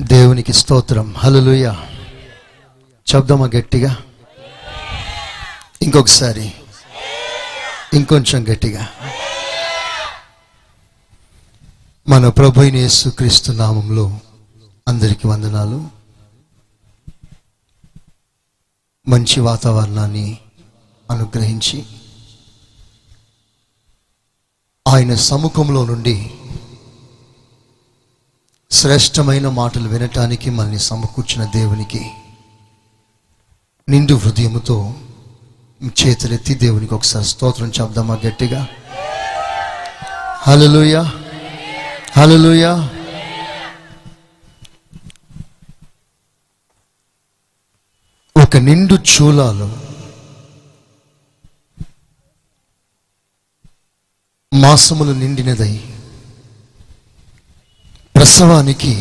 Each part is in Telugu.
దేవునికి స్తోత్రం. హల్లెలూయ. చెప్దామా గట్టిగా? ఇంకొకసారి. ఇంకొంచెం గట్టిగా. మన ప్రభుని యేసుక్రీస్తు నామంలో అందరికీ వందనాలు. మంచి వాతావరణాన్ని అనుగ్రహించి ఆయన సముఖంలో నుండి శ్రేష్టమైన మాటలు వినటానికి మనల్ని సమకూర్చిన దేవునికి నిండు హృదయముతో చేతులెత్తి దేవునికి ఒకసారి స్తోత్రం చెప్దామా గట్టిగా? హల్లెలూయ. హల్లెలూయ. ఒక నిండు చూలాలు మాసములు నిండినదై ప్రసవానికి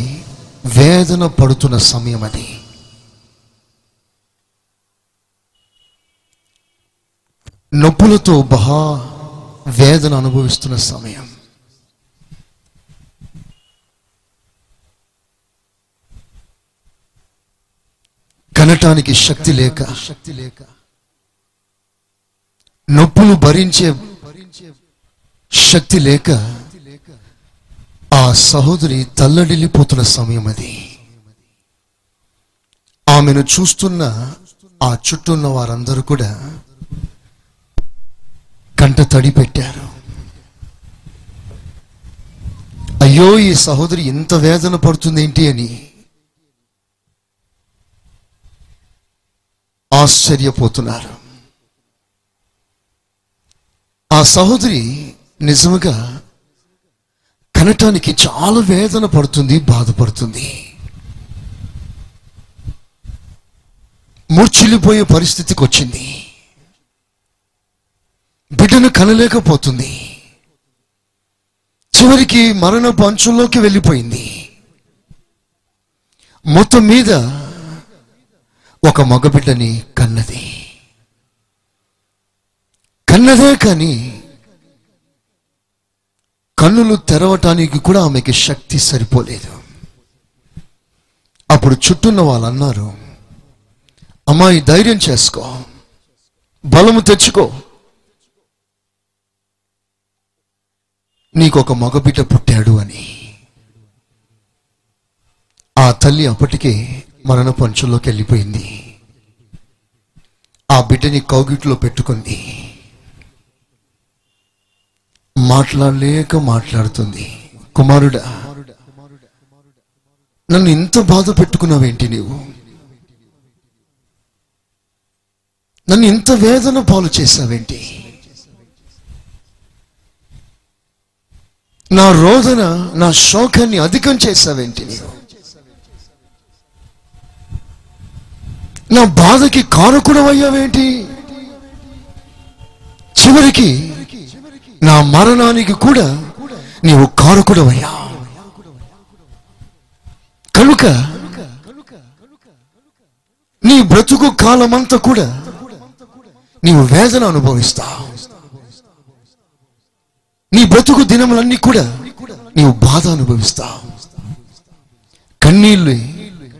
వేదన పడుతున్న సమయం అది. నొప్పులతో బహా వేదన అనుభవిస్తున్న సమయం. కనటానికి శక్తి లేక శక్తి లేక నొప్పులు భరించే భరించే శక్తి లేక సహోదరి తల్లడిల్లిపోతున్న సమయం అది. ఆమెను చూస్తున్న ఆ చుట్టూ ఉన్న వారందరూ కూడా కంట తడి పెట్టారు. అయ్యో ఈ సహోదరి ఇంత వేదన పడుతుంది ఏంటి అని ఆశ్చర్యపోతున్నారు. ఆ సహోదరి నిజముగా వినటానికి చాలా వేదన పడుతుంది బాధపడుతుంది. మూర్చిల్లిపోయే పరిస్థితికి వచ్చింది. బిడ్డను కనలేకపోతుంది. చివరికి మరణపు అంచుల్లోకి వెళ్ళిపోయింది. మొత్తం మీద ఒక మగబిడ్డని కన్నది. కన్నదే కానీ కన్నులు తెరవటానికి కూడా ఆమెకి శక్తి సరిపోలేదు. అప్పుడు చుట్టూన్న వాళ్ళు అన్నారు అమ్మాయి ధైర్యం చేసుకో బలము తెచ్చుకో. నీకు ఒక మగబిడ్డ పుట్టాడు అని. ఆ తల్లి అప్పటికే మరణ పంచుల్లోకి వెళ్ళిపోయింది. ఆ బిడ్డని కౌగిట్లో పెట్టుకుంది. మాట్లాడలేక మాట్లాడుతుంది. కుమారుడా నన్ను ఇంత బాధ పెట్టుకున్నావేంటి నీవు? నన్ను ఇంత వేదన పాలు చేసావేంటి నా రోదన నా శోకాన్ని అధికం చేసావేంటి నీవు? నా బాధకి కారకుడవయ్యావేంటి చివరికి నా మరణానికి కూడా నీవు కారకుడవయ్యా. కనుక నీ బ్రతుకు కాలమంతా కూడా నీవు వేదన అనుభవిస్తావు నీ బ్రతుకు దినములన్నీ కూడా నీవు బాధ అనుభవిస్తావు కన్నీళ్ళు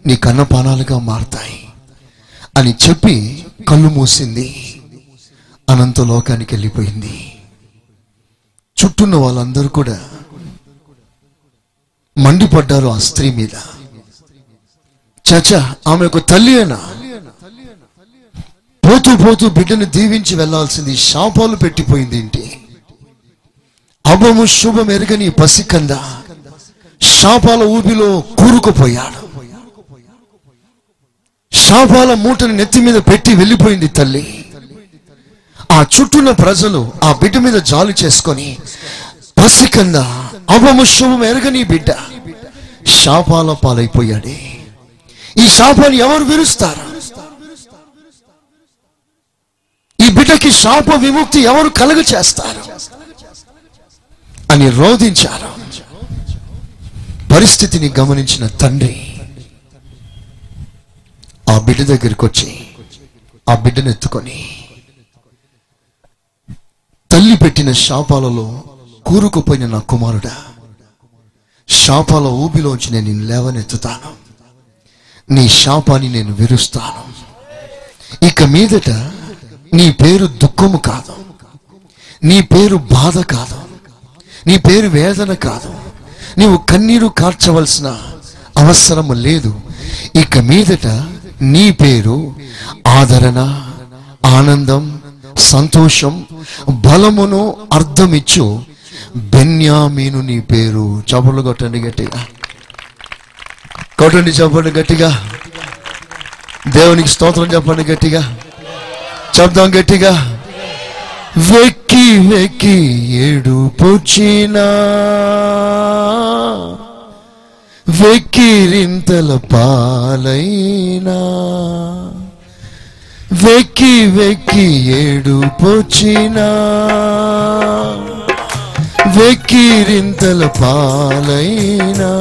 నీ కన్నపానాలుగా మారతాయి అని చెప్పి కళ్ళు మూసింది. అనంత లోకానికి వెళ్ళిపోయింది. చుట్టూన్న వాళ్ళందరూ కూడా మండిపడ్డారు ఆ స్త్రీ మీద. చచా ఆమె ఒక తల్లి అయినా పోతూ పోతూ బిడ్డను దీవించి వెళ్ళాల్సింది శాపాలు పెట్టిపోయింది ఏంటి? అభము శుభం ఎరగని పసికంద శాపాల ఊబిలో కూరుకుపోయాడు. శాపాల మూటను నెత్తి మీద పెట్టి వెళ్ళిపోయింది తల్లి. ఆ చుట్టూన్న ప్రజలు ఆ బిడ్డ మీద జాలు చేసుకొని పసికంద కింద శుభం ఎరగని బిడ్డ శాపాల పాలైపోయాడే. ఈ శాపాన్ని ఎవరు విరుస్తారు? ఈ బిడ్డకి శాప విముక్తి ఎవరు కలుగ చేస్తారు అని రోధించారు. పరిస్థితిని గమనించిన తండ్రి ఆ బిడ్డ దగ్గరికి వచ్చి ఆ బిడ్డను ఎత్తుకొని తల్లి పెట్టిన శాపాలలో కూరుకుపోయిన నా కుమారుడా శాపాల ఊబిలోంచి నేను నిన్ను లేవనెత్తుతాను. నీ శాపాన్ని నేను విరుస్తాను. ఇక మీదట నీ పేరు దుఃఖము కాదు. నీ పేరు బాధ కాదు. నీ పేరు వేదన కాదు. నీవు కన్నీరు కార్చవలసిన అవసరము లేదు. ఇక మీదట నీ పేరు ఆదరణ ఆనందం సంతోషం బలమును అర్థమిచ్చు. బెన్యామీను నీ పేరు. చపలు కొట్టండి గట్టిగా. కొట్టండి చెప్పండి గట్టిగా. దేవునికి స్తోత్రం చెప్పండి గట్టిగా. చెప్దాం గట్టిగా. వెక్కి వెక్కి ఏడు పుచ్చినా వెక్కిరింతల పాలైనా. వెక్కి వెక్కి ఏడుపొచ్చినా. వెక్కిరింతల పాలైనా.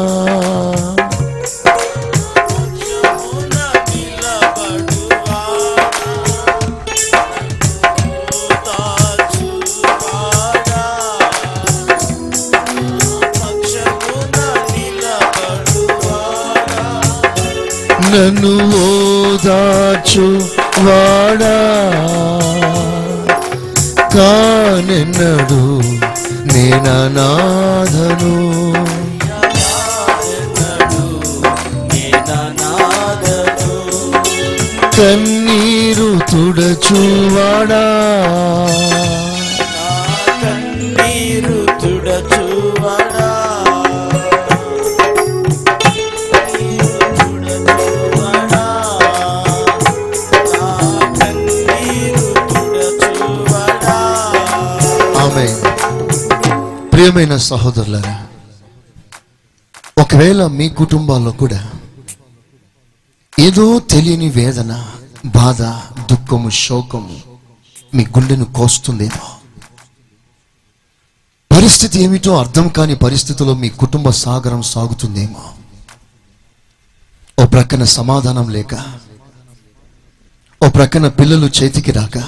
నన్ను ఓదాచు వాడా. కానెన్నడు నేననాథను కన్నీరు తుడచువాడా. ప్రియమైన సహోదరులారా ఒకవేళ మీ కుటుంబాల్లో కూడా ఏదో తెలియని వేదన బాధ దుఃఖము శోకము మీ గుండెను కోస్తుందేమో? పరిస్థితి ఏమిటో అర్థం కాని పరిస్థితిలో మీ కుటుంబ సాగరం సాగుతుందేమో? ఓ ప్రక్కన సమాధానం లేక ఓ ప్రక్కన పిల్లలు చేతికి రాక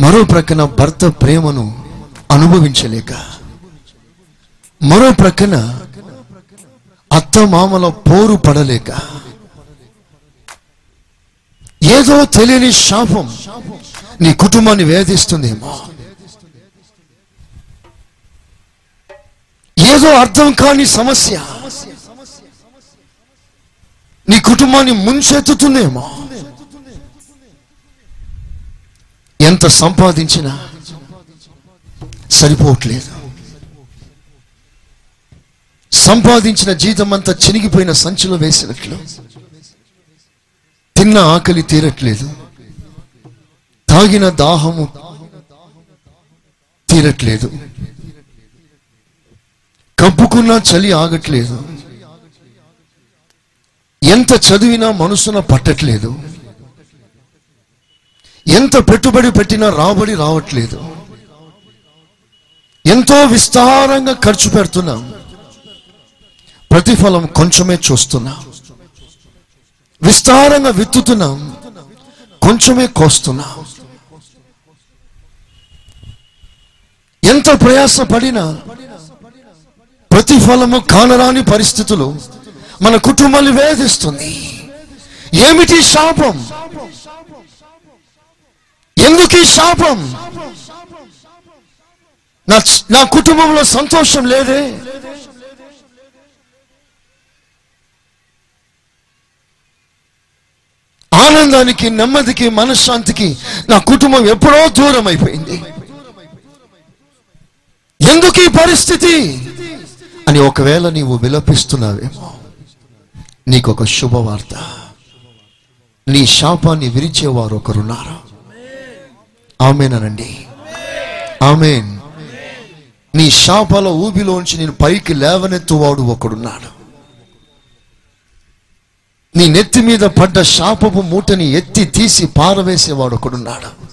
మరో ప్రక్కన భర్త ప్రేమను అనుభవించలేక. మరో ప్రక్కన అత్త మామల పోరు పడలేక. ఏదో తెలియని శాపం నీ కుటుంబాన్ని వేధిస్తుందేమో. ఏదో అర్థం కాని సమస్య నీ కుటుంబాన్ని ముంచెత్తుతుందేమో. ఎంత సంపాదించినా సరిపోవట్లేదు. సంపాదించిన జీతం అంతా చినిగిపోయిన సంచిలో వేసినట్లు. తిన్న ఆకలి తీరట్లేదు. తాగిన దాహము తీరట్లేదు. కప్పుకున్నా చలి ఆగట్లేదు. ఎంత చదివినా మనసున పట్టట్లేదు. ఎంత పెట్టుబడి పెట్టినా రాబడి రావట్లేదు. ఎంతో విస్తారంగా ఖర్చు పెడుతున్నాం. ప్రతిఫలం కొంచెమే చూస్తున్నాం. విస్తారంగా విత్తుతున్నాం. కొంచెమే కోస్తున్నాం. ఎంత ప్రయాస పడినా ప్రతిఫలము కానరాని పరిస్థితులు మన కుటుంబాన్ని వేధిస్తుంది. ఏమిటి శాపం? ఎందుకు ఈ శాపం? నా నా కుటుంబంలో సంతోషం లేదే. ఆనందానికి నెమ్మదికి మనశ్శాంతికి నా కుటుంబం ఎప్పుడో దూరం అయిపోయింది ఎందుకు ఈ పరిస్థితి? అని ఒకవేళ నీవు విలపిస్తున్నావేమో నీకు ఒక శుభవార్త. నీ శాపాన్ని విరిచేవారు ఒకరున్నారు ఆమెనండి ఆమెన్. నీ శాపాల ఊబిలోంచి నేను పైకి లేవనెత్తువాడు ఒకడున్నాడు. నీ నెత్తి మీద పడ్డ శాపపు మూటని ఎత్తి తీసి పారవేసేవాడు ఒకడున్నాడు.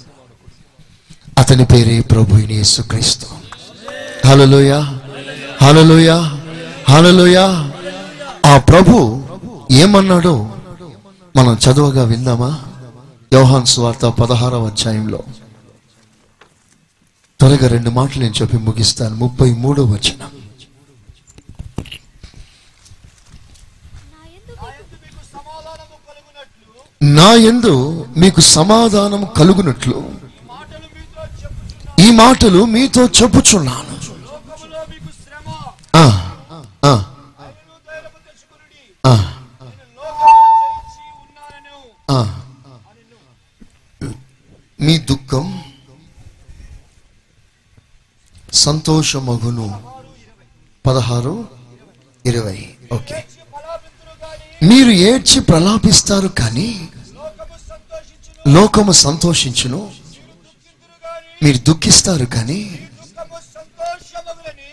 అతని పేరే ప్రభు యేసుక్రీస్తు. హలలోయ హలలోయ హలలోయ ఆ ప్రభు ఏమన్నాడో మనం చదువుగా విందామా? యోహాన్ స్వార్త పదహారవ అధ్యాయంలో. త్వరగా రెండు మాటలు నేను చెప్పి ముగిస్తాను. ముప్పై మూడో వచనం. నా ఎందు మీకు కలుగునట్లు సమాధానం కలుగునట్లు మాటలు మీతో చెప్పుచున్నాను. ఈ మాటలు మీతో చెప్పుచున్నాను మీ దుఃఖం శ్రమ ఆ, ఆ, అయినను ధైర్యము తెచ్చుకొనుడి ఆ, నేను లోకమును జయించి ఉన్నానను ఆ. మీ దుఃఖం సంతోషమగును. పదహారు ఇరవై. ఓకే. మీరు ఏడ్చి ప్రలాపిస్తారు కానీ లోకము సంతోషించును. మీరు దుఃఖిస్తారు కానీ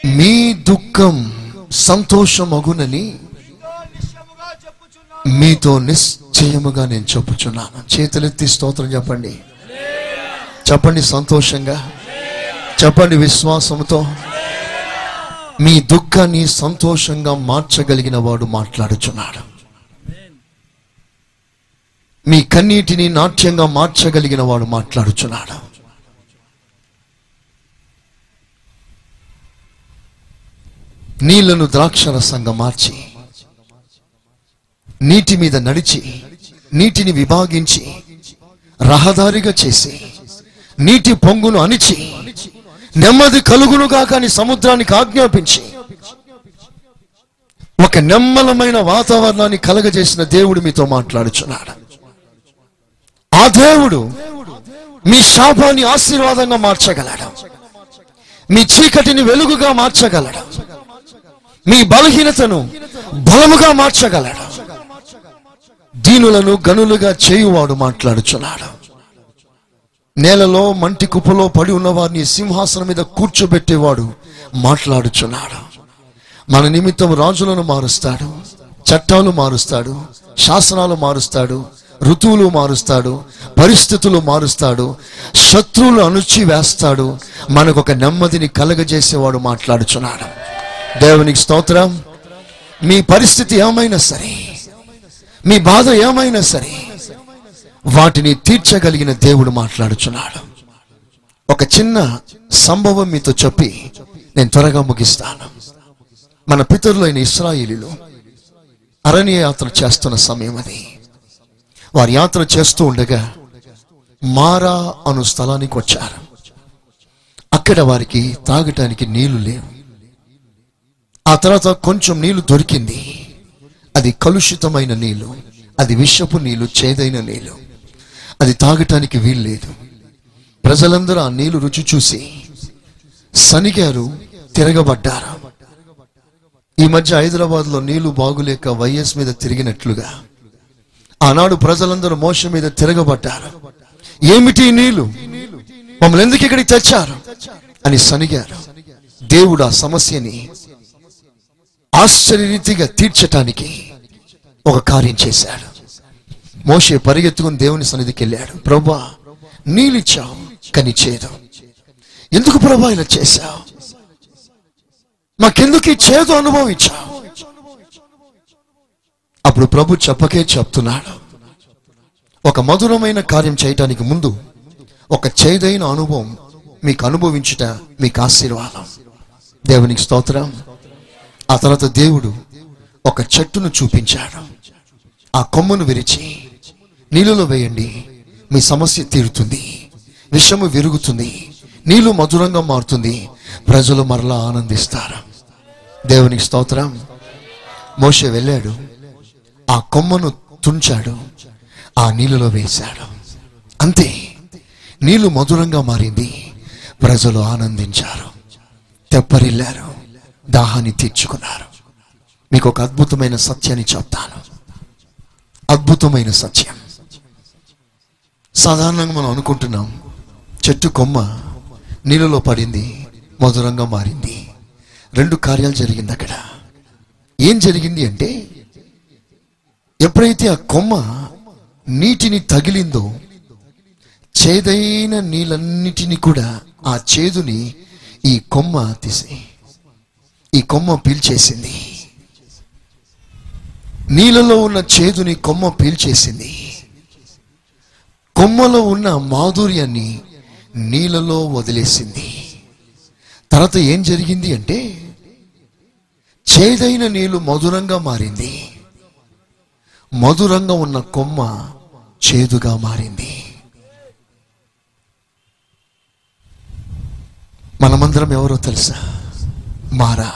మీ దుఃఖం సంతోషమగునని మీతో నిశ్చయముగా మీతో నిశ్చయముగా నేను చెప్పుచున్నాను. చేతులెత్తి స్తోత్రం చెప్పండి. చెప్పండి సంతోషంగా. చెప్పండి విశ్వాసంతో. మీ దుఃఖాన్ని సంతోషంగా మార్చగలిగిన వాడు మాట్లాడుచున్నాడు. మీ కన్నీటిని నాట్యంగా మార్చగలిగిన వాడు మాట్లాడుచున్నాడు. నీళ్ళను ద్రాక్షరసంగా మార్చి నీటి మీద నడిచి నీటిని విభాగించి రహదారిగా చేసి నీటి పొంగును అణిచి నెమ్మది కలుగునుగా కానీ సముద్రానికి ఆజ్ఞాపించి ఒక నెమ్మలమైన వాతావరణాన్ని కలగజేసిన దేవుడు మీతో మాట్లాడుచున్నాడు. ఆ దేవుడు మీ శాపాన్ని ఆశీర్వాదంగా మార్చగలడు. మీ చీకటిని వెలుగుగా మార్చగలడు. మీ బలహీనతను బలముగా మార్చగలడు. దీనులను గనులుగా చేయువాడు మాట్లాడుచున్నాడు. నేలలో మంటి కుప్పలో పడి ఉన్న వారిని సింహాసనం మీద కూర్చోబెట్టేవాడు మాట్లాడుచున్నాడు. మన నిమిత్తం రాజులను మారుస్తాడు చట్టాలు మారుస్తాడు శాసనాలు మారుస్తాడు ఋతువులు మారుస్తాడు పరిస్థితులు మారుస్తాడు శత్రువులు అణుచి వేస్తాడు మనకు ఒక నెమ్మదిని కలగజేసేవాడు మాట్లాడుచున్నాడు. దేవునికి స్తోత్రం. మీ పరిస్థితి ఏమైనా సరే మీ బాధ ఏమైనా సరే వాటిని తీర్చగలిగిన దేవుడు మాట్లాడుచున్నాడు. ఒక చిన్న సంభవం మీతో చెప్పి నేను త్వరగా ముగిస్తాను. మన పితరులైన ఇస్రాయిలీలు అరణ్య యాత్ర చేస్తున్న సమయం అది. వారు యాత్ర చేస్తూ ఉండగా మారా అను స్థలానికి వచ్చారు. అక్కడ వారికి తాగటానికి నీళ్ళు లేవు. ఆ తర్వాత కొంచెం నీళ్ళు దొరికింది. అది కలుషితమైన నీళ్ళు అది విషపు నీళ్ళు చేదైన నీళ్ళు. అది తాగటానికి వీల్లేదు ప్రజలందరూ ఆ నీళ్ళు రుచి చూసి సనిగారు తిరగబడ్డారు. ఈ మధ్య హైదరాబాద్లో నీళ్ళు బాగులేక వైఎస్ మీద తిరిగినట్లుగా ఆనాడు ప్రజలందరూ మోసం మీద తిరగబడ్డారు. ఏమిటి నీళ్ళు? మమ్మల్ని ఎందుకు ఇక్కడికి తెచ్చారు? అని సనిగారు. దేవుడు ఆ సమస్యని ఆశ్చర్యరీతిగా తీర్చటానికి ఒక కార్యం చేశాడు. మోషే పరిగెత్తుకుని దేవుని సన్నిధికి వెళ్ళాడు. ప్రభా నీళ్ళిచ్చావు కానీ చేదు ఎందుకు ప్రభా ఇలా చేశావు? మాకెందుకు ఈ చేదు అనుభవించావు? అప్పుడు ప్రభు చెప్పకే చెప్తున్నాడు. ఒక మధురమైన కార్యం చేయటానికి ముందు ఒక చేదైన అనుభవం మీకు అనుభవించుట మీకు ఆశీర్వాదం. దేవునికి స్తోత్రం. ఆ తర్వాత దేవుడు ఒక చెట్టును చూపించాడు. ఆ కొమ్మను విరిచి నీళ్ళలో వేయండి. మీ సమస్య తీరుతుంది. విషము విరుగుతుంది. నీళ్ళు మధురంగా మారుతుంది. ప్రజలు మరలా ఆనందిస్తారు. దేవునికి స్తోత్రం. మోష వెళ్ళాడు. ఆ కొమ్మను తుంచాడు. ఆ నీళ్ళలో వేశాడు. అంతే. నీళ్ళు మధురంగా మారింది. ప్రజలు ఆనందించారు. తెప్పరిల్లారు. దాహాన్ని తీర్చుకున్నారు. మీకు ఒక అద్భుతమైన సత్యాన్ని చెప్తాను. అద్భుతమైన సత్యం. సాధారణంగా మనం అనుకుంటున్నాం చెట్టు కొమ్మ నీళ్ళలో పడింది మధురంగా మారింది. రెండు కార్యాలు జరిగింది అక్కడ. ఏం జరిగింది అంటే ఎప్పుడైతే ఆ కొమ్మ నీటిని తగిలిందో చేదైన నీళ్ళన్నిటినీ కూడా ఆ చేదుని ఈ కొమ్మ తీసి ఈ కొమ్మ పీల్చేసింది. నీళ్ళలో ఉన్న చేదుని కొమ్మ పీల్చేసింది. కొమ్మలో ఉన్న మాధుర్యాన్ని నీళ్ళలో వదిలేసింది. తర్వాత ఏం జరిగింది అంటే చేదైన నీళ్ళు మధురంగా మారింది. మధురంగా ఉన్న కొమ్మ చేదుగా మారింది. మనమందరం ఎవరో తెలుసా? మారా.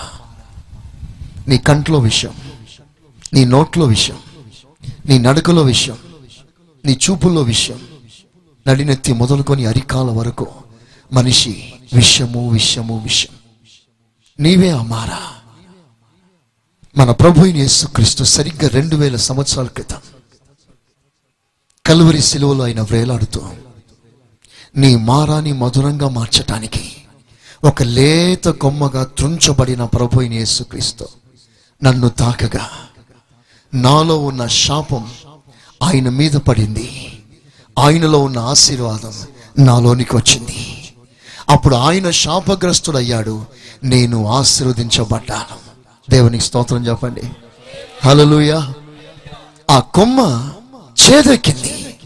నీ కంట్లో విషయం నీ నోట్లో విషయం నీ నడుకలో విషయం నీ చూపుల్లో విషయం. నడినెత్తి మొదలుకొని అరికాల వరకు మనిషి విషయము విషయము విషయం. నీవే ఆ మారా మన ప్రభు యేసుక్రీస్తు సరిగ్గా రెండు వేల సంవత్సరాల క్రితం కలువరి శిలువలో ఆయన వేలాడుతూ నీ మారాని మధురంగా మార్చటానికి ఒక లేత కొమ్మగా త్రుంచబడిన ప్రభు యేసుక్రీస్తు నన్ను తాకగా. నాలో ఉన్న శాపం ఆయన మీద పడింది. ఆయనలో ఉన్న ఆశీర్వాదం నాలోనికి వచ్చింది. అప్పుడు ఆయన శాపగ్రస్తుడయ్యాడు. నేను ఆశీర్వదించబడ్డాను. దేవునికి స్తోత్రం చెప్పండి. హలలుయ ఆ కొమ్మ చేదెక్కింది.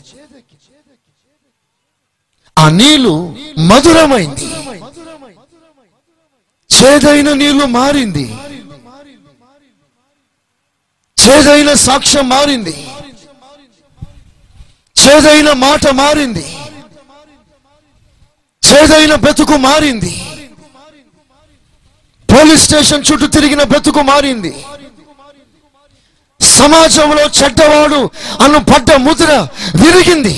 ఆ నీళ్ళు మధురమైంది. చేదైన నీళ్ళు మారింది. చేదైన సాక్ష్యం మారింది. చేదైన మాట మారింది. చేదైన బ్రతుకు మారింది. పోలీస్ స్టేషన్ చుట్టూ తిరిగిన బ్రతుకు మారింది. సమాజంలో చెడ్డవాడు అను పడ్డ ముద్ర విరిగింది.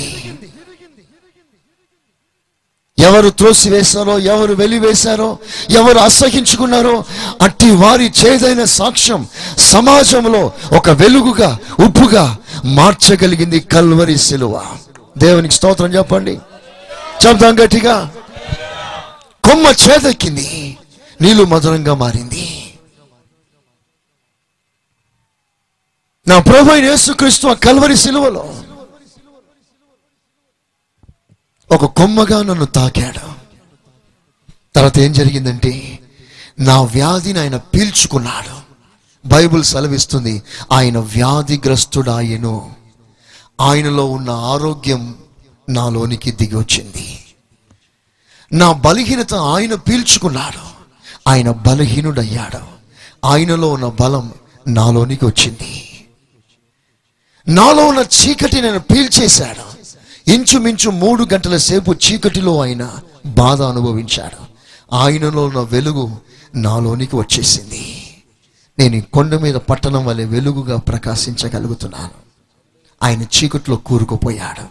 ఎవరు త్రోసివేశారో ఎవరు వెలివేశారో ఎవరు అసహించుకున్నారో అట్టి వారి చేదైన సాక్ష్యం సమాజంలో ఒక వెలుగుగా ఉప్పుగా మార్చగలిగింది కల్వరి సిలువ. దేవునికి స్తోత్రం చెప్పండి. చెప్తాం గట్టిగా. కొమ్మ చేదెక్కింది. నీళ్ళు మధురంగా మారింది. నా ప్రభు యేసుక్రీస్తు ఆ కల్వరి సిలువలో ఒక కొమ్మగా నన్ను తాకాడు. తర్వాత ఏం జరిగిందంటే నా వ్యాధిని ఆయన పీల్చుకున్నాడు. బైబుల్ సెలవిస్తుంది ఆయన వ్యాధిగ్రస్తుడాయను. ఆయనలో ఉన్న ఆరోగ్యం నాలోనికి దిగి వచ్చింది నా బలహీనత ఆయన పీల్చుకున్నాడు. ఆయన బలహీనుడయ్యాడు. ఆయనలో ఉన్న బలం నాలోనికి వచ్చింది. నాలో ఉన్న చీకటి నేను పీల్చేశాడు. ఇంచుమించు మూడు గంటల సేపు చీకటిలో ఆయన బాధ అనుభవించాడు. ఆయనలో ఉన్న వెలుగు నాలోనికి వచ్చేసింది. నేను ఈ కొండ మీద పట్టణం వలె వెలుగుగా ప్రకాశించగలుగుతున్నాను. ఆయన చీకట్లో కూరుకుపోయాడు.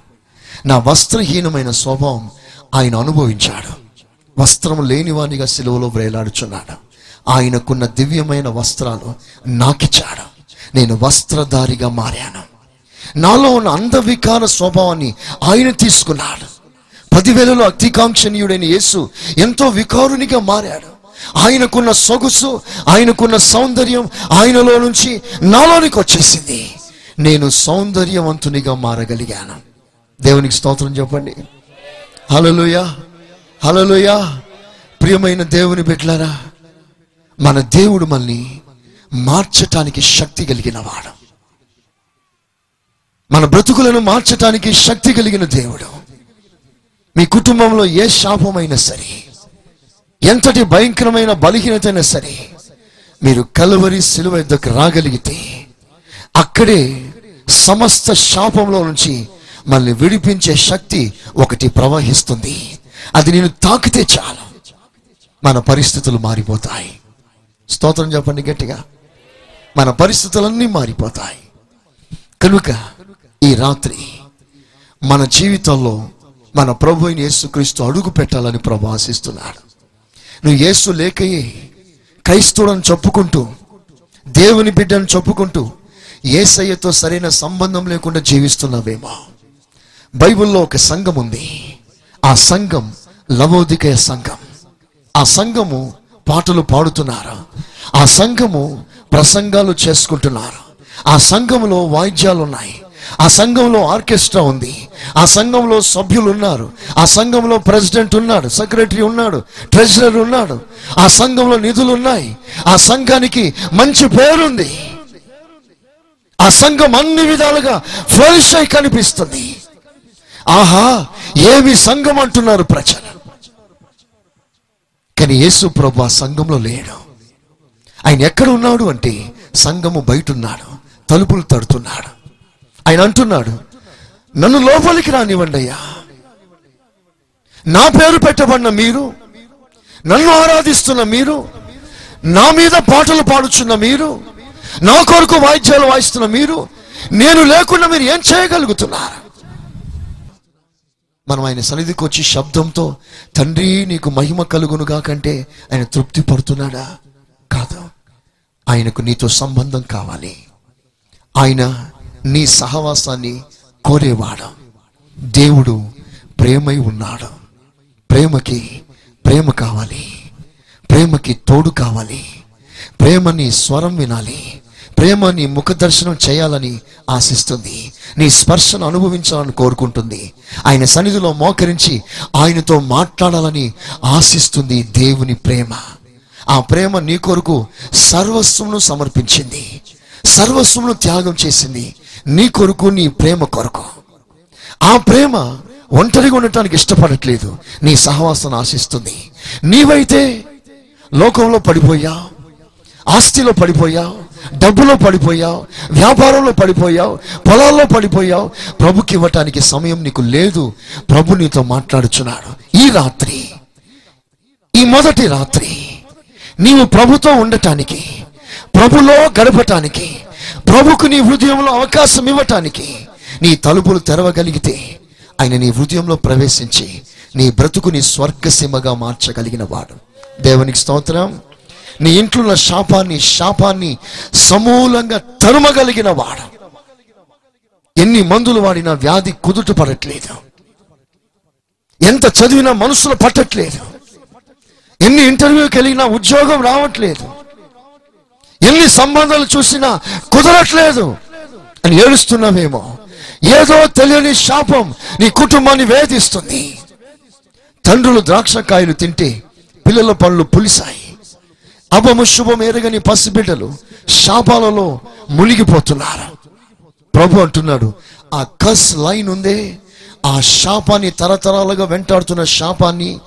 నా వస్త్రహీనమైన స్వభావం ఆయన అనుభవించాడు. వస్త్రం లేనివానిగా సిలువలో వేలాడుచున్నాడు. ఆయనకున్న దివ్యమైన వస్త్రాలు నాకిచ్చాడు. నేను వస్త్రధారిగా మారాను. నాలో ఉన్న అంధవికార స్వభావాన్ని ఆయన తీసుకున్నాడు. పదివేలలో అతికాంక్షణీయుడైన యేసు ఎంతో వికారునిగా మారాడు. ఆయనకున్న సొగుసు ఆయనకున్న సౌందర్యం ఆయనలో నుంచి నాలోనికి వచ్చేసింది. నేను సౌందర్యవంతునిగా మారగలిగాను. దేవునికి స్తోత్రం చెప్పండి. హలలుయ హలలుయ ప్రియమైన దేవుని బిడ్డలారా మన దేవుడు మనల్ని మార్చటానికి శక్తి కలిగిన వాడు. మన బ్రతుకులను మార్చటానికి శక్తి కలిగిన దేవుడు. మీ కుటుంబంలో ఏ శాపమైనా సరే ఎంతటి భయంకరమైన బలహీనతైనా సరే మీరు కలువరి సిలువ యుద్ధకు రాగలిగితే అక్కడే సమస్త శాపంలో నుంచి మనల్ని విడిపించే శక్తి ఒకటి ప్రవహిస్తుంది. అది నేను తాకితే చాలు. మన పరిస్థితులు మారిపోతాయి. స్తోత్రం చెప్పండి గట్టిగా. మన పరిస్థితులన్నీ మారిపోతాయి. కనుక ఈ రాత్రి మన జీవితంలో మన ప్రభు యేసుక్రీస్తు అడుగు పెట్టాలని ప్రభు ఆశిస్తున్నాడు. నువ్వు యేసు లేకయే క్రైస్తవుడని చెప్పుకుంటూ దేవుని బిడ్డను చెప్పుకుంటూ ఏసయ్యతో సరైన సంబంధం లేకుండా జీవిస్తున్నావేమో. బైబిల్లో ఒక సంఘం ఉంది. ఆ సంఘం లవోదికయ సంఘం. ఆ సంఘము పాటలు పాడుతున్నారు. ఆ సంఘము ప్రసంగాలు చేసుకుంటున్నారు. ఆ సంఘములో వాయిద్యాలు ఉన్నాయి ఆ సంఘంలో ఆర్కెస్ట్రా ఉంది. ఆ సంఘంలో సభ్యులు ఉన్నారు ఆ సంఘంలో ప్రెసిడెంట్ ఉన్నాడు సెక్రటరీ ఉన్నాడు ట్రెజరర్ ఉన్నాడు. ఆ సంఘంలో నిధులు ఉన్నాయి ఆ సంఘానికి మంచి పేరుంది. ఆ సంఘం అన్ని విధాలుగా ఫ్లరిష్ అయి కనిపిస్తుంది. ఆహా ఏమి సంఘం అంటున్నారు ప్రజలు. కానీ యేసు ప్రభు ఆ సంఘంలో లేడు. ఆయన ఎక్కడ ఉన్నాడు అంటే సంఘము బయట ఉన్నాడు తలుపులు తడుతున్నాడు. ఆయన అంటున్నాడు నన్ను లోపలికి రానివ్వండి అయ్యా. నా పేరు పెట్టబడిన మీరు నన్ను ఆరాధిస్తున్న మీరు నా మీద పాటలు పాడుచున్న మీరు నా కొరకు వాయిద్యాలు వాయిస్తున్న మీరు నేను లేకుండా మీరు ఏం చేయగలుగుతున్నారు? మనం ఆయన సన్నిధికి వచ్చి శబ్దంతో తండ్రి నీకు మహిమ కలుగునుగా కంటే ఆయన తృప్తి పడుతున్నాడా? కాదు. ఆయనకు నీతో సంబంధం కావాలి. ఆయన నీ సహవాసాన్ని కోరేవాడు. దేవుడు ప్రేమై ఉన్నాడు. ప్రేమకి ప్రేమ కావాలి. ప్రేమకి తోడు కావాలి. ప్రేమని స్వరం వినాలి. ప్రేమ నీ ముఖ దర్శనం చేయాలని ఆశిస్తుంది. నీ స్పర్శను అనుభవించాలని కోరుకుంటుంది. ఆయన సన్నిధిలో మోకరించి ఆయనతో మాట్లాడాలని ఆశిస్తుంది దేవుని ప్రేమ. ఆ ప్రేమ నీ కొరకు సర్వస్వమును సమర్పించింది. సర్వస్వమును త్యాగం చేసింది. నీ కొరకు నీ ప్రేమ కొరకు. ఆ ప్రేమ ఒంటరిగా ఉండటానికి ఇష్టపడట్లేదు. నీ సహవాసాన్ని ఆశిస్తుంది. నీవైతే లోకంలో పడిపోయా ఆస్తిలో పడిపోయావు డబ్బులో పడిపోయావు వ్యాపారంలో పడిపోయావు పొలాల్లో పడిపోయావు. ప్రభుకి ఇవ్వటానికి సమయం నీకు లేదు. ప్రభు నీతో మాట్లాడుచున్నాడు. ఈ రాత్రి ఈ మొదటి రాత్రి నీవు ప్రభుతో ఉండటానికి ప్రభులో గడపటానికి ప్రభుకు నీ హృదయంలో అవకాశం ఇవ్వటానికి నీ తలుపులు తెరవగలిగితే ఆయన నీ హృదయంలో ప్రవేశించి నీ బ్రతుకుని స్వర్గసీమగా మార్చగలిగిన వాడు. దేవునికి స్తోత్రం. నీ ఇంట్లో ఉన్న శాపాన్ని శాపాన్ని సమూలంగా తరుమగలిగిన వాడు. ఎన్ని మందులు వాడినా వ్యాధి కుదుట పడట్లేదు. ఎంత చదివినా మనసులో పట్టట్లేదు. ఎన్ని ఇంటర్వ్యూకి వెళ్ళినా ఉద్యోగం రావట్లేదు. ఎన్ని సంబంధాలు చూసినా కుదరట్లేదు. అని ఏడుస్తున్నామేమో. ఏదో తెలియని శాపం నీ కుటుంబాన్ని వేధిస్తుంది. తండ్రులు ద్రాక్షకాయలు తింటే పిల్లల పళ్ళు పులిసాయి. అపము శుభం ఎరగని పసిబిడ్డలు శాపాలలో మునిగిపోతున్నారు. ప్రభు అంటున్నాడు ఆ కస్ లైన్ ఉందే. ఆ శాపాన్ని తరతరాలుగా వెంటాడుతున్న శాపాన్ని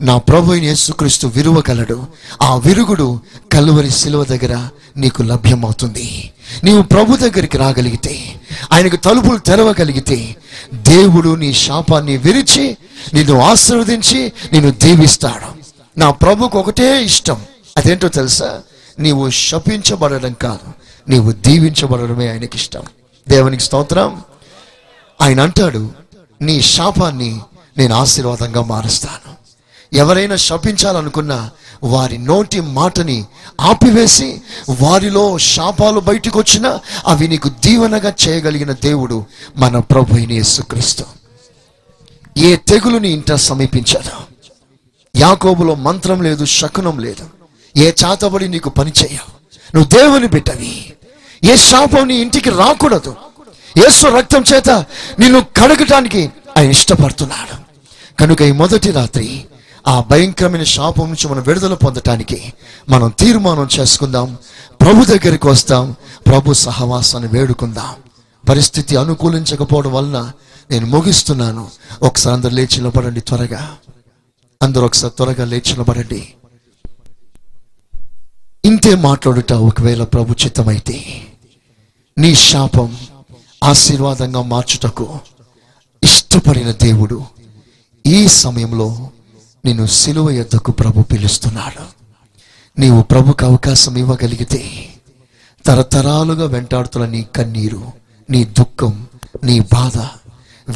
నా ప్రభు అయిన యేసుక్రీస్తు విరువగలడు ఆ విరుగుడు కలువరి శిలువ దగ్గర నీకు లభ్యమవుతుంది. నీవు ప్రభు దగ్గరికి రాగలిగితే ఆయనకు తలుపులు తెరవగలిగితే దేవుడు నీ శాపాన్ని విరిచి నిన్ను ఆశీర్వదించి నిన్ను దీవిస్తాడు. నా ప్రభుకు ఒకటే ఇష్టం. అదేంటో తెలుసా? నీవు శపించబడడం కాదు నీవు దీవించబడడమే ఆయనకి ఇష్టం దేవునికి స్తోత్రం. ఆయన అంటాడు నీ శాపాన్ని నేను ఆశీర్వాదంగా మారుస్తాను. ఎవరైనా శపించాలనుకున్నా వారి నోటి మాటని ఆపివేసి వారిలో శాపాలు బయటకు వచ్చినా అవి నీకు దీవెనగా చేయగలిగిన దేవుడు మన ప్రభు యేసుక్రీస్తు. ఏ తెగులుని ఇంట సమీపించదు యాకోబులో మంత్రం లేదు శకునం లేదు. ఏ చాతబడి నీకు పని చేయవు నువ్వు దేవుని బిడ్డవి. ఏ శాపం నీ ఇంటికి రాకూడదు. యేసు రక్తం చేత నిన్ను కడగటానికి ఆయన ఇష్టపడుతున్నాడు. కనుక ఈ మొదటి రాత్రి ఆ భయంకరమైన శాపం నుంచి మనం విడుదల పొందటానికి మనం తీర్మానం చేసుకుందాం. ప్రభు దగ్గరికి వస్తాం. ప్రభు సహవాసాన్ని వేడుకుందాం. పరిస్థితి అనుకూలించకపోవడం వలన నేను ముగిస్తున్నాను. ఒకసారి అందరు లేచి నిలబడండి త్వరగా. అందరూ ఒకసారి త్వరగా లేచి నిలబడండి. ఇంతే మాట్లాడుట ఒకవేళ ప్రభు చిత్తమైతే నీ శాపం ఆశీర్వాదంగా మార్చుటకు ఇష్టపడిన దేవుడు ఈ సమయంలో నిన్ను సిలువ ఎద్దకు ప్రభు పిలుస్తున్నాడు. నీవు ప్రభుకు అవకాశం ఇవ్వగలిగితే తరతరాలుగా వెంటాడుతున్న నీ కన్నీరు నీ దుఃఖం నీ బాధ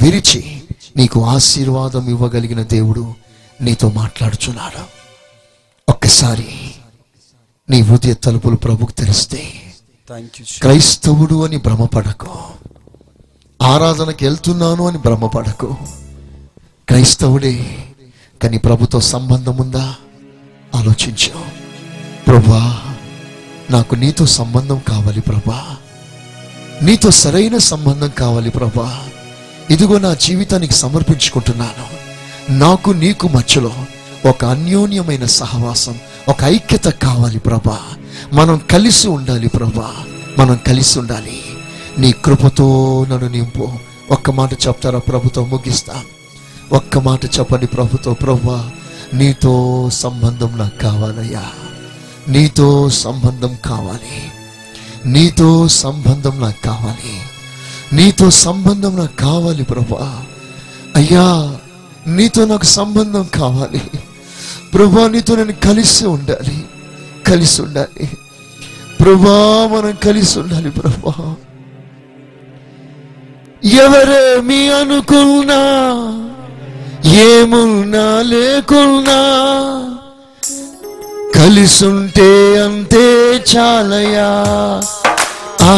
విరిచి నీకు ఆశీర్వాదం ఇవ్వగలిగిన దేవుడు నీతో మాట్లాడుచున్నాడు. ఒక్కసారి నీ హృదయ తలుపులు ప్రభుకు యూ క్రైస్తవుడు అని భ్రమపడకు. ఆరాధనకి వెళ్తున్నాను అని భ్రమపడకు. క్రైస్తవుడే కానీ ప్రభుతో సంబంధం ఉందా? ఆలోచించావు. ప్రభా నాకు నీతో సంబంధం కావాలి ప్రభా. నీతో సరైన సంబంధం కావాలి ప్రభా. ఇదిగో నా జీవితానికి సమర్పించుకుంటున్నాను. నాకు నీకు మధ్యలో ఒక అన్యోన్యమైన సహవాసం ఒక ఐక్యత కావాలి ప్రభా. మనం కలిసి ఉండాలి ప్రభా. మనం కలిసి ఉండాలి. నీ కృపతో నన్ను నింపు. ఒక్క మాట చెప్తారా? ప్రభుతో ముగిస్తా. ఒక్క మాట చెప్పండి ప్రభుతో ప్రభా నీతో సంబంధం నాకు కావాలయ్యా. నీతో సంబంధం కావాలి. నీతో సంబంధం నాకు కావాలి. నీతో సంబంధం నాకు కావాలి ప్రభా అయ్యా నీతో నాకు సంబంధం కావాలి. ప్రభా నీతో నేను కలిసి ఉండాలి. కలిసి ఉండాలి. ప్రభా మనం కలిసి ఉండాలి ప్రభా ఎవరేమి అనుకున్నా ఏమున్నా లేకున్నా కలిసుంటే అంతే చాలయా ఆ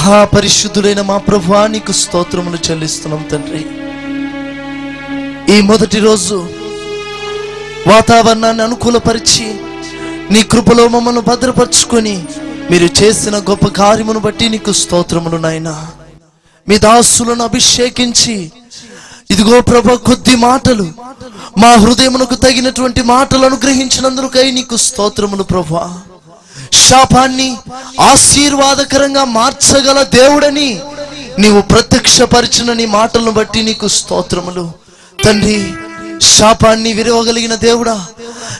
మహాపరిశుద్ధుడైన మా ప్రభువా నీకు స్తోత్రములు చెల్లిస్తున్నాం తండ్రి. ఈ మొదటి రోజు వాతావరణాన్ని అనుకూలపరిచి నీ కృపలో మమ్మల్ని భద్రపరుచుకొని మీరు చేసిన గొప్ప కార్యమును బట్టి నీకు స్తోత్రములు నాయనా. మీ దాసులను అభిషేకించి ఇదిగో ప్రభ కొద్ది మాటలు మా హృదయమునకు తగినటువంటి మాటలు అనుగ్రహించినందుకై నీకు స్తోత్రములు ప్రభా శాపాన్ని ఆశీర్వాదకరంగా మార్చగల దేవుడని నీవు ప్రత్యక్షపరిచిన నీ మాటలను బట్టి నీకు స్తోత్రములు. తండ్రి శాపాన్ని విరవగలిగిన దేవుడా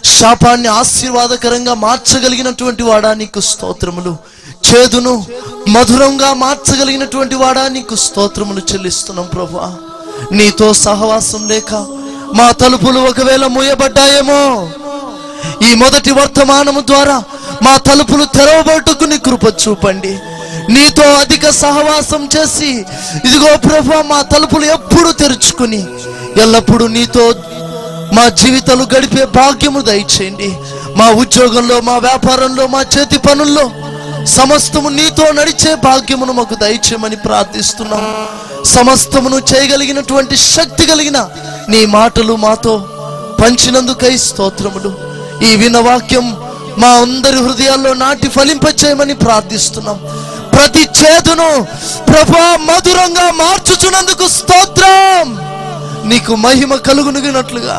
శాపాన్ని ఆశీర్వాదకరంగా మార్చగలిగినటువంటి వాడా నీకు స్తోత్రములు. చేదును మధురంగా మార్చగలిగినటువంటి వాడా నీకు స్తోత్రములు చెల్లిస్తున్నాం ప్రభా నీతో సహవాసం లేక మా తలుపులు ఒకవేళ మూయబడ్డాయేమో ఈ మొదటి వర్తమానము ద్వారా మా తలుపులు తెరవబట్టుకు నీ కృప చూపండి. నీతో అధిక సహవాసం చేసి ఇదిగో ప్రభు మా తలుపులు ఎప్పుడు తెరుచుకుని ఎల్లప్పుడూ నీతో మా జీవితాలు గడిపే భాగ్యము దయచేయండి. మా ఉద్యోగంలో మా వ్యాపారంలో మా చేతి పనుల్లో సమస్తము నీతో నడిచే భాగ్యమును మాకు దయచేయమని ప్రార్థిస్తున్నాం. సమస్తమును చేయగలిగినటువంటి శక్తి కలిగిన నీ మాటలు మాతో పంచినందుకై స్తోత్రములు. ఈ వినవాక్యం మా అందరి హృదయాల్లో నాటి ఫలింపచేయమని ప్రార్థిస్తున్నాం. ప్రతి చేతును ప్రభా మధురంగా మార్చుచున్నందుకు స్తోత్రం. నీకు మహిమ కలుగునుగినట్లుగా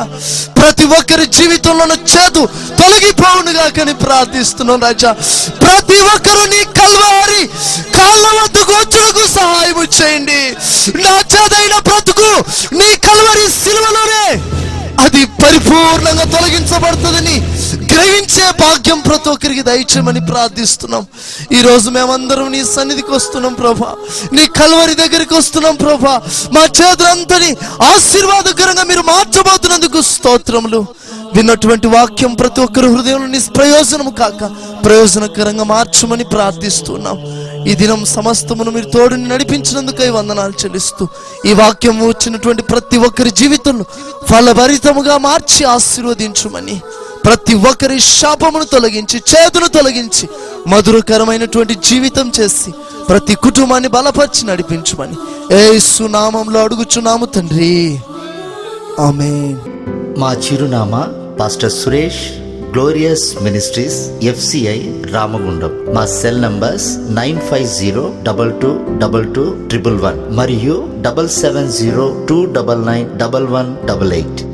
ప్రతి ఒక్కరి జీవితంలోన చేదు తొలగిపోవునుగా కానీ ప్రార్థిస్తున్నాం రాజా. ప్రతి ఒక్కరు నీ కల్వారి కాళ్ళ వద్దకు వచ్చుటకు సహాయం చేయండి. నా చేదైన బ్రతుకు నీ కల్వరి సిలువలోనే అది పరిపూర్ణంగా తొలగించబడుతుందని గ్రహించే భాగ్యం ప్రతి ఒక్కరికి దయచేయమని ప్రార్థిస్తున్నాం. ఈ రోజు మేమందరం నీ సన్నిధికి వస్తున్నాం ప్రభా. నీ కల్వరి దగ్గరికి వస్తున్నాం ప్రభా. మా చేతులంతని ఆశీర్వాదకరంగా మీరు మార్చబోతున్నందుకు స్తోత్రములు. విన్నటువంటి వాక్యం ప్రతి ఒక్కరి హృదయంలో నిష్ప్రయోజనము కాక ప్రయోజనకరంగా మార్చమని ప్రార్థిస్తున్నాం. ఈ దినం సమస్తమును మీరు తోడుని నడిపించినందుకై వందనాలు చెల్లిస్తూ ఈ వాక్యం వచ్చినటువంటి ప్రతి ఒక్కరి జీవితంలో ఫలభరితముగా మార్చి ఆశీర్వదించుమని ప్రతి ఒక్కరి శాపమును తొలగించి చేతును తొలగించి మధురకరమైనటువంటి జీవితం చేసి ప్రతి కుటుంబాన్ని బలపరిచి నడిపించమని ఏ సునామంలో అడుగుచున్నాము తండ్రి. ఆమేన్. మా చిరునామా pastor Suresh glorious ministries FCI Ramagundam. మా cell numbers nine five zero double two double two triple one మరియు double seven zero two double nine double one double eight.